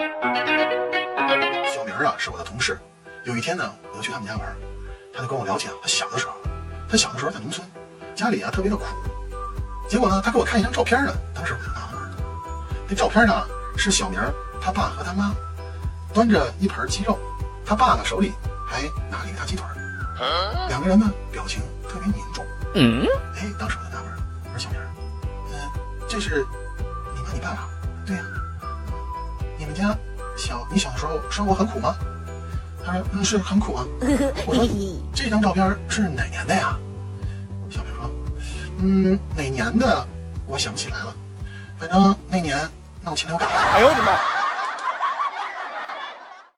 小明啊，是我的同事。有一天呢，我就去他们家玩，他就跟我聊起他小的时候。他小的时候在农村，家里啊特别的苦。结果呢，他给我看一张照片呢，当时我就纳闷了。那照片上是小明他爸和他妈端着一盆鸡肉，他爸呢手里还拿了一个大鸡腿，两个人呢表情特别凝重。嗯，哎，当时我就纳闷，我说小明，嗯，这是你妈你爸爸？对呀。家小你小的时候生活很苦吗？他说嗯是很苦啊。我说 这张照片是哪年的呀？小明说嗯哪年的我想不起来了，反正那年闹禽流感。哎呦我的妈！